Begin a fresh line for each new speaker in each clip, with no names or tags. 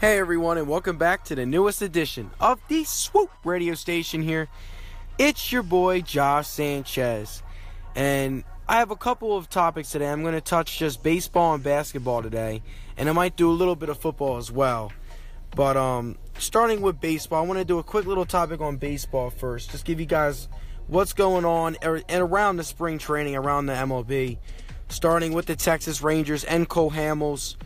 Hey everyone, and welcome back to the newest edition of the Swoop radio station here. It's your boy Josh Sanchez, and I have a couple of topics today. I'm going to touch just baseball and basketball today, and I might do a little bit of football as well. But um, starting with baseball, I want to do a quick little topic on baseball first. Just give you guys what's going on er, and around the spring training around the MLB. Starting with the Texas Rangers and Cole Hamels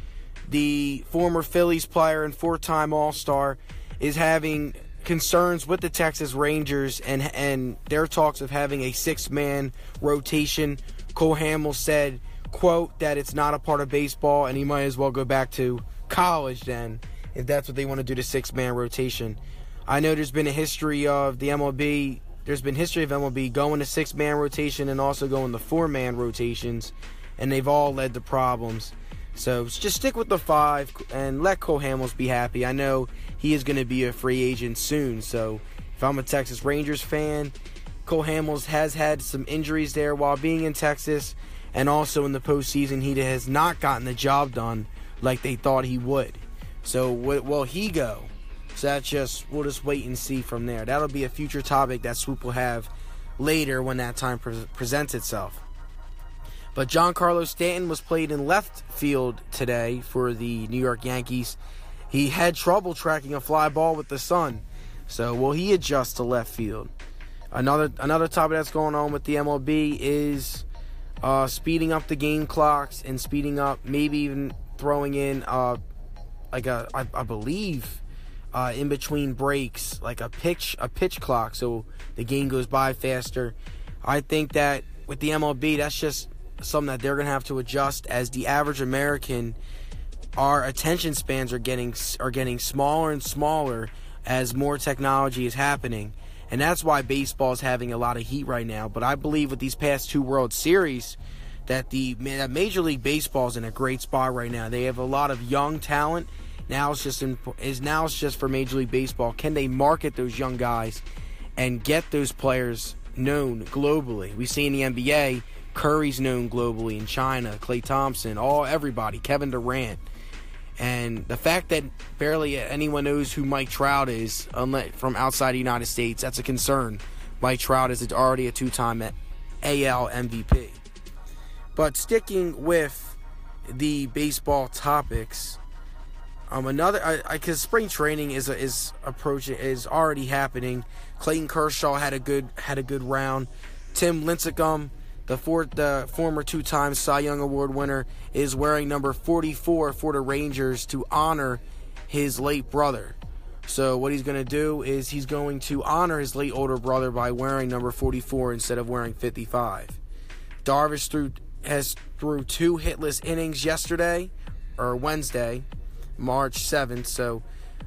the former Phillies player and four-time All-Star, is having concerns with the Texas Rangers and and their talks of having a six-man rotation. Cole Hamels said, "quote that it's not a part of baseball, and he might as well go back to college then, if that's what they want to do the six-man rotation." I know there's been a history of the MLB. There's been history of MLB going to six-man rotation and also going to four-man rotations, and they've all led to problems. So just stick with the five and let Cole Hamels be happy. I know he is going to be a free agent soon. So if I'm a Texas Rangers fan, Cole Hamels has had some injuries there while being in Texas, and also in the postseason, he has not gotten the job done like they thought he would. So will he go? So that's just we'll just wait and see from there. That'll be a future topic that Swoop will have later when that time pre- presents itself. But Giancarlo Stanton was played in left field today for the New York Yankees. He had trouble tracking a fly ball with the sun. So will he adjust to left field? Another another topic that's going on with the MLB is uh, speeding up the game clocks and speeding up, maybe even throwing in uh, like a I, I believe uh, in between breaks, like a pitch a pitch clock, so the game goes by faster. I think that with the MLB, that's just something that they're going to have to adjust as the average American our attention spans are getting are getting smaller and smaller as more technology is happening. And that's why baseball is having a lot of heat right now. But I believe with these past two World Series that the that Major League Baseball is in a great spot right now. They have a lot of young talent. Now it's just in, is now it's just for Major League Baseball. Can they market those young guys and get those players known globally? We see in the NBA Curry's known globally in China, Klay Thompson, all everybody, Kevin Durant. And the fact that barely anyone knows who Mike Trout is unless from outside the United States, that's a concern. Mike Trout is already a two time AL MVP. But sticking with the baseball topics, um, another because spring training is is approaching is already happening. Clayton Kershaw had a good had a good round. Tim Lincecum the, four, the former two-time Cy Young Award winner is wearing number 44 for the Rangers to honor his late brother. So what he's going to do is he's going to honor his late older brother by wearing number 44 instead of wearing 55. Darvish threw has threw two hitless innings yesterday or Wednesday, March 7th. So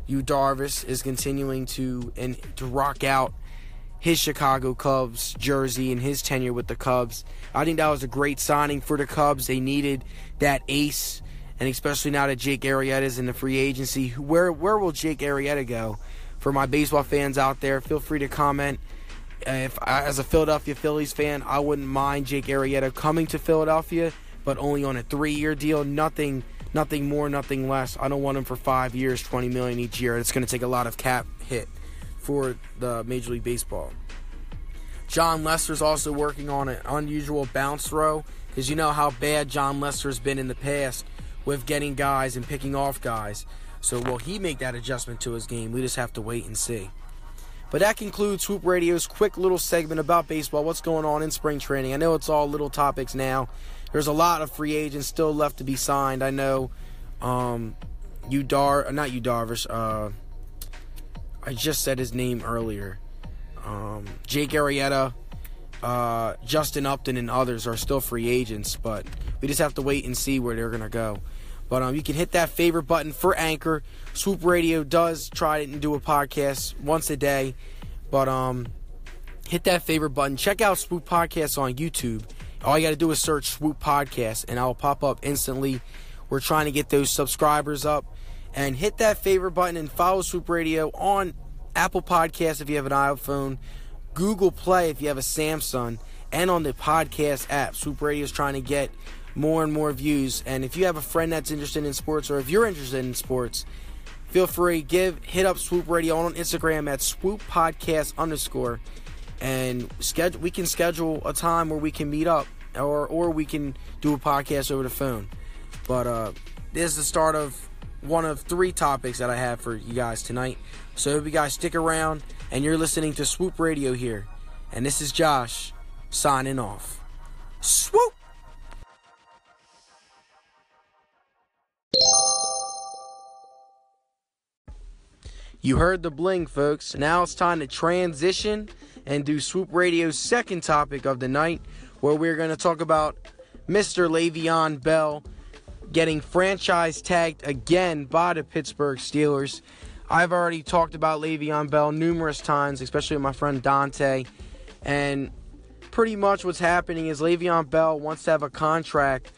Yu Darvish is continuing to and to rock out his Chicago Cubs jersey and his tenure with the Cubs. I think that was a great signing for the Cubs. They needed that ace, and especially now that Jake Arrieta is in the free agency. Where where will Jake Arrieta go? For my baseball fans out there, feel free to comment. If as a Philadelphia Phillies fan, I wouldn't mind Jake Arrieta coming to Philadelphia, but only on a three-year deal. Nothing, nothing more, nothing less. I don't want him for five years, twenty million each year. It's going to take a lot of cap hit for the Major League Baseball. Jon Lester's also working on an unusual bounce throw because you know how bad Jon Lester's been in the past with getting guys and picking off guys. So will he make that adjustment to his game? We just have to wait and see. But that concludes Swoop Radio's quick little segment about baseball. What's going on in spring training? I know it's all little topics now. There's a lot of free agents still left to be signed. I know um, you Dar, not Yu Darvish. Uh, I just said his name earlier. Um, Jake Arrieta, uh, Justin Upton, and others are still free agents, but we just have to wait and see where they're going to go. But um, you can hit that favorite button for Anchor. Swoop Radio does try and do a podcast once a day, but um, hit that favorite button. Check out Swoop Podcasts on YouTube. All you got to do is search Swoop Podcast, and I'll pop up instantly. We're trying to get those subscribers up and hit that favorite button and follow Swoop Radio on Apple Podcasts if you have an iPhone, Google Play if you have a Samsung, and on the podcast app. Swoop Radio is trying to get more and more views. And if you have a friend that's interested in sports, or if you're interested in sports, feel free give hit up Swoop Radio on Instagram at Swoop Podcast underscore, and schedule. We can schedule a time where we can meet up, or or we can do a podcast over the phone. But uh, this is the start of one of three topics that I have for you guys tonight. So hope you guys stick around, and you're listening to Swoop Radio here, and this is Josh signing off. Swoop. You heard the bling, folks. Now it's time to transition and do Swoop Radio's second topic of the night, where we're going to talk about Mr. Le'Veon Bell getting franchise tagged again by the Pittsburgh Steelers. I've already talked about Le'Veon Bell numerous times, especially with my friend Dante, and pretty much what's happening is Le'Veon Bell wants to have a contract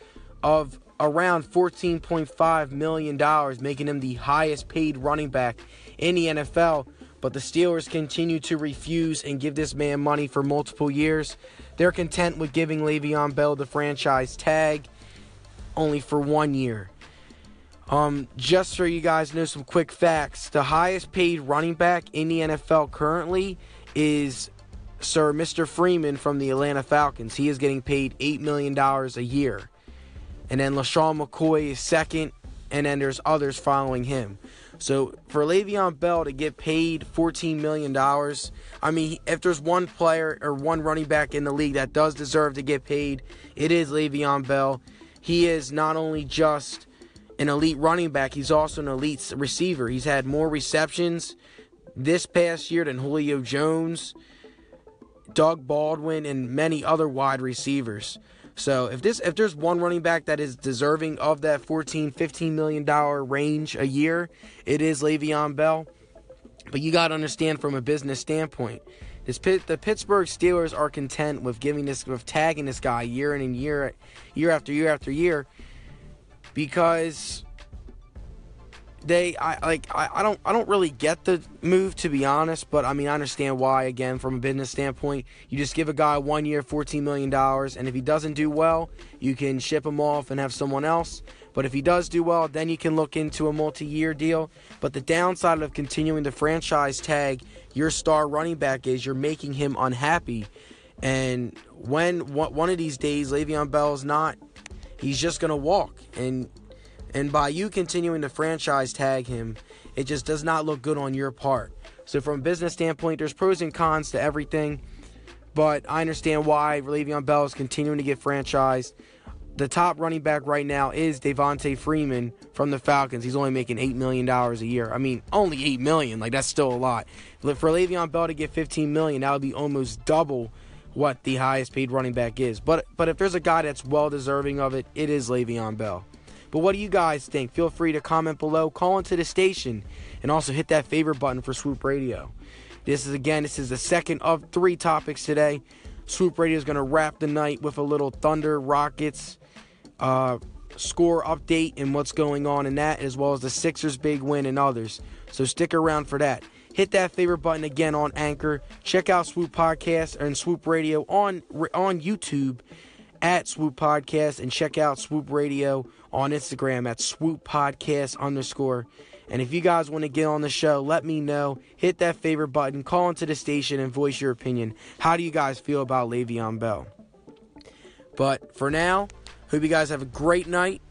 of around $14.5 million, making him the highest paid running back in the NFL. But the Steelers continue to refuse and give this man money for multiple years. They're content with giving Le'Veon Bell the franchise tag only for one year. Um, just so you guys know some quick facts, the highest paid running back in the NFL currently is Sir Mr. Freeman from the Atlanta Falcons. He is getting paid $8 million a year. And then LeSean McCoy is second, and then there's others following him. So for Le'Veon Bell to get paid $14 million, I mean, if there's one player or one running back in the league that does deserve to get paid, it is Le'Veon Bell. He is not only just an elite running back, he's also an elite receiver. He's had more receptions this past year than Julio Jones, Doug Baldwin, and many other wide receivers. So if this if there's one running back that is deserving of that 14, 15 million dollar range a year, it is Le'Veon Bell. But you got to understand from a business standpoint, this the Pittsburgh Steelers are content with giving this with tagging this guy year in and year year after year after year because they I like I, I don't I don't really get the move to be honest, but I mean I understand why again from a business standpoint. You just give a guy one year, fourteen million dollars, and if he doesn't do well, you can ship him off and have someone else. But if he does do well, then you can look into a multi-year deal. But the downside of continuing the franchise tag your star running back is you're making him unhappy. And when one of these days Le'Veon Bell is not, he's just gonna walk and and by you continuing to franchise tag him, it just does not look good on your part. So, from a business standpoint, there's pros and cons to everything. But I understand why Le'Veon Bell is continuing to get franchised. The top running back right now is Devonta Freeman from the Falcons. He's only making $8 million a year. I mean, only 8 million. Like, that's still a lot. For Le'Veon Bell to get 15 million, that would be almost double what the highest paid running back is. But but if there's a guy that's well deserving of it, it is Le'Veon Bell. But what do you guys think? Feel free to comment below, call into the station, and also hit that favorite button for Swoop Radio. This is again, this is the second of three topics today. Swoop Radio is going to wrap the night with a little Thunder Rockets uh, score update and what's going on in that, as well as the Sixers' big win and others. So stick around for that. Hit that favorite button again on Anchor. Check out Swoop Podcast and Swoop Radio on on YouTube at Swoop Podcast and check out Swoop Radio on Instagram at Swoop Podcast underscore. And if you guys want to get on the show, let me know. Hit that favorite button, call into the station, and voice your opinion. How do you guys feel about Le'Veon Bell? But for now, hope you guys have a great night.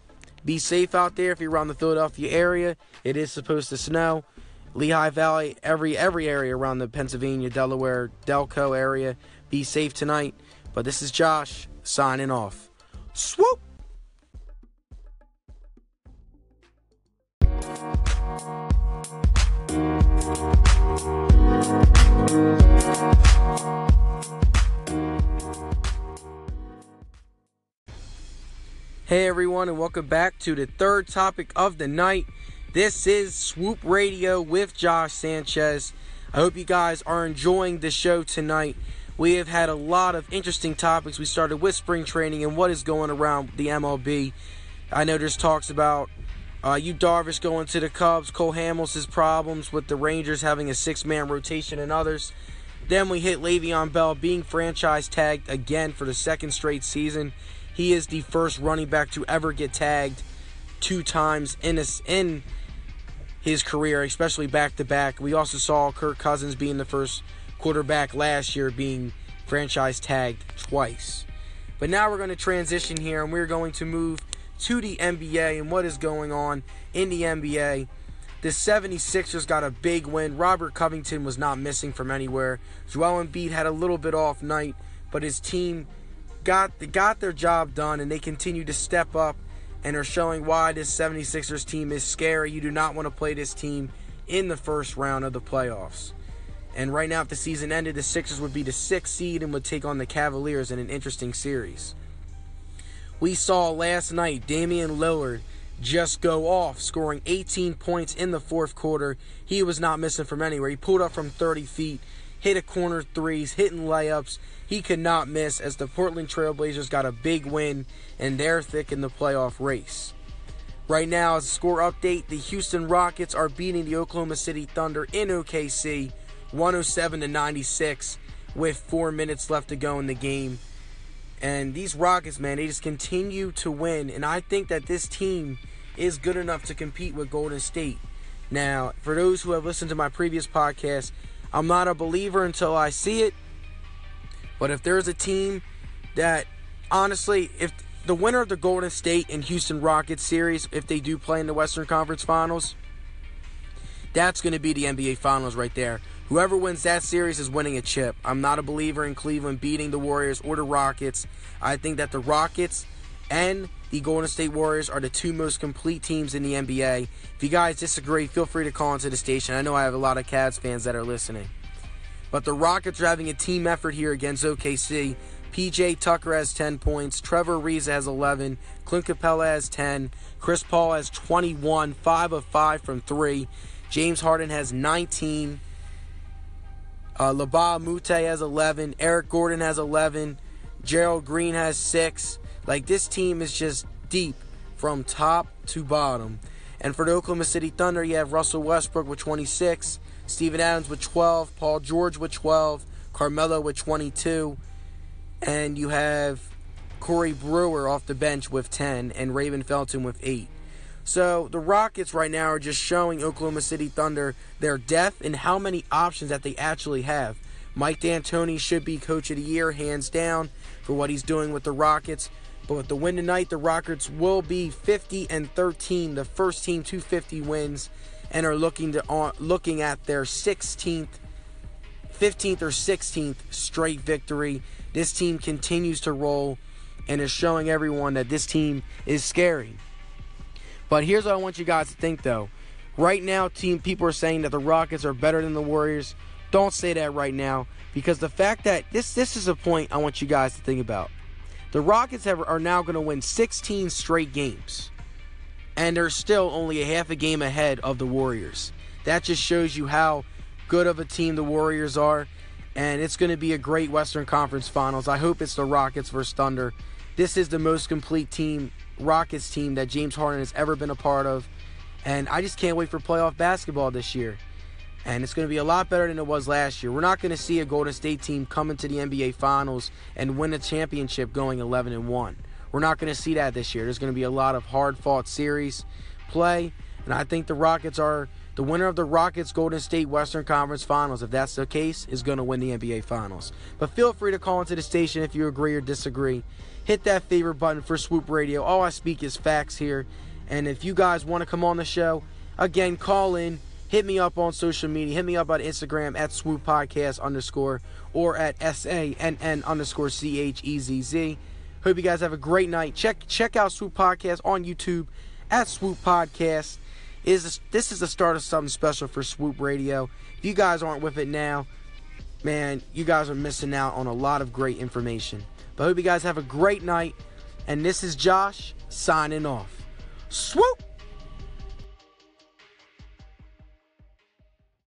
Be safe out there if you're around the Philadelphia area. It is supposed to snow. Lehigh Valley, every every area around the Pennsylvania, Delaware, Delco area. Be safe tonight. But this is Josh signing off. Swoop! Hey everyone, and welcome back to the third topic of the night. This is Swoop Radio with Josh Sanchez. I hope you guys are enjoying the show tonight. We have had a lot of interesting topics. We started with spring training and what is going around the MLB. I know there's talks about uh, Yu Darvish going to the Cubs, Cole Hamels' problems with the Rangers having a six man rotation and others. Then we hit Le'Veon Bell being franchise tagged again for the second straight season. He is the first running back to ever get tagged two times in a, in his career, especially back to back. We also saw Kirk Cousins being the first quarterback last year being franchise tagged twice. But now we're going to transition here and we're going to move to the NBA and what is going on in the NBA. The 76ers got a big win. Robert Covington was not missing from anywhere. Joel Embiid had a little bit off night, but his team got they got their job done and they continue to step up and are showing why this 76ers team is scary. You do not want to play this team in the first round of the playoffs. And right now, if the season ended, the Sixers would be the sixth seed and would take on the Cavaliers in an interesting series. We saw last night Damian Lillard just go off, scoring 18 points in the fourth quarter. He was not missing from anywhere. He pulled up from 30 feet, hit a corner threes, hitting layups. He could not miss as the Portland Trailblazers got a big win and they're thick in the playoff race. Right now, as a score update, the Houston Rockets are beating the Oklahoma City Thunder in OKC 107 to 96 with four minutes left to go in the game. And these Rockets, man, they just continue to win. And I think that this team is good enough to compete with Golden State. Now, for those who have listened to my previous podcast, I'm not a believer until I see it. But if there's a team that, honestly, if the winner of the Golden State and Houston Rockets series, if they do play in the Western Conference Finals, that's going to be the NBA Finals right there. Whoever wins that series is winning a chip. I'm not a believer in Cleveland beating the Warriors or the Rockets. I think that the Rockets and the Golden State Warriors are the two most complete teams in the NBA. If you guys disagree, feel free to call into the station. I know I have a lot of Cavs fans that are listening. But the Rockets are having a team effort here against OKC. PJ Tucker has 10 points. Trevor Ariza has 11. Clint Capela has 10. Chris Paul has 21, 5 of 5 from 3. James Harden has 19. Uh, Mbah a Moute has 11. Eric Gordon has 11. Gerald Green has 6. Like, this team is just deep from top to bottom. And for the Oklahoma City Thunder, you have Russell Westbrook with 26, Steven Adams with 12, Paul George with 12, Carmelo with 22, and you have Corey Brewer off the bench with 10, and Raymond Felton with 8. So the Rockets right now are just showing Oklahoma City Thunder their depth and how many options that they actually have. Mike D'Antoni should be coach of the year, hands down, for what he's doing with the Rockets. But with the win tonight, the Rockets will be 50 and 13, the first team to 50 wins, and are looking to uh, looking at their 16th, 15th or 16th straight victory. This team continues to roll and is showing everyone that this team is scary. But here's what I want you guys to think though. Right now, team people are saying that the Rockets are better than the Warriors. Don't say that right now because the fact that this this is a point I want you guys to think about. The Rockets have, are now going to win 16 straight games, and they're still only a half a game ahead of the Warriors. That just shows you how good of a team the Warriors are, and it's going to be a great Western Conference Finals. I hope it's the Rockets versus Thunder. This is the most complete team Rockets team that James Harden has ever been a part of. And I just can't wait for playoff basketball this year. And it's going to be a lot better than it was last year. We're not going to see a Golden State team come into the NBA Finals and win a championship going 11 and 1. We're not going to see that this year. There's going to be a lot of hard-fought series play, and I think the Rockets are the winner of the Rockets Golden State Western Conference Finals. If that's the case, is going to win the NBA Finals. But feel free to call into the station if you agree or disagree hit that favorite button for Swoop Radio. All I speak is facts here. And if you guys want to come on the show, again, call in, hit me up on social media, hit me up on Instagram at Swoop Podcast underscore or at S A N N underscore C H E Z Z. Hope you guys have a great night. Check check out Swoop Podcast on YouTube at Swoop Podcast. Is this is the start of something special for Swoop Radio. If you guys aren't with it now, man, you guys are missing out on a lot of great information. But hope you guys have a great night. And this is Josh signing off. Swoop!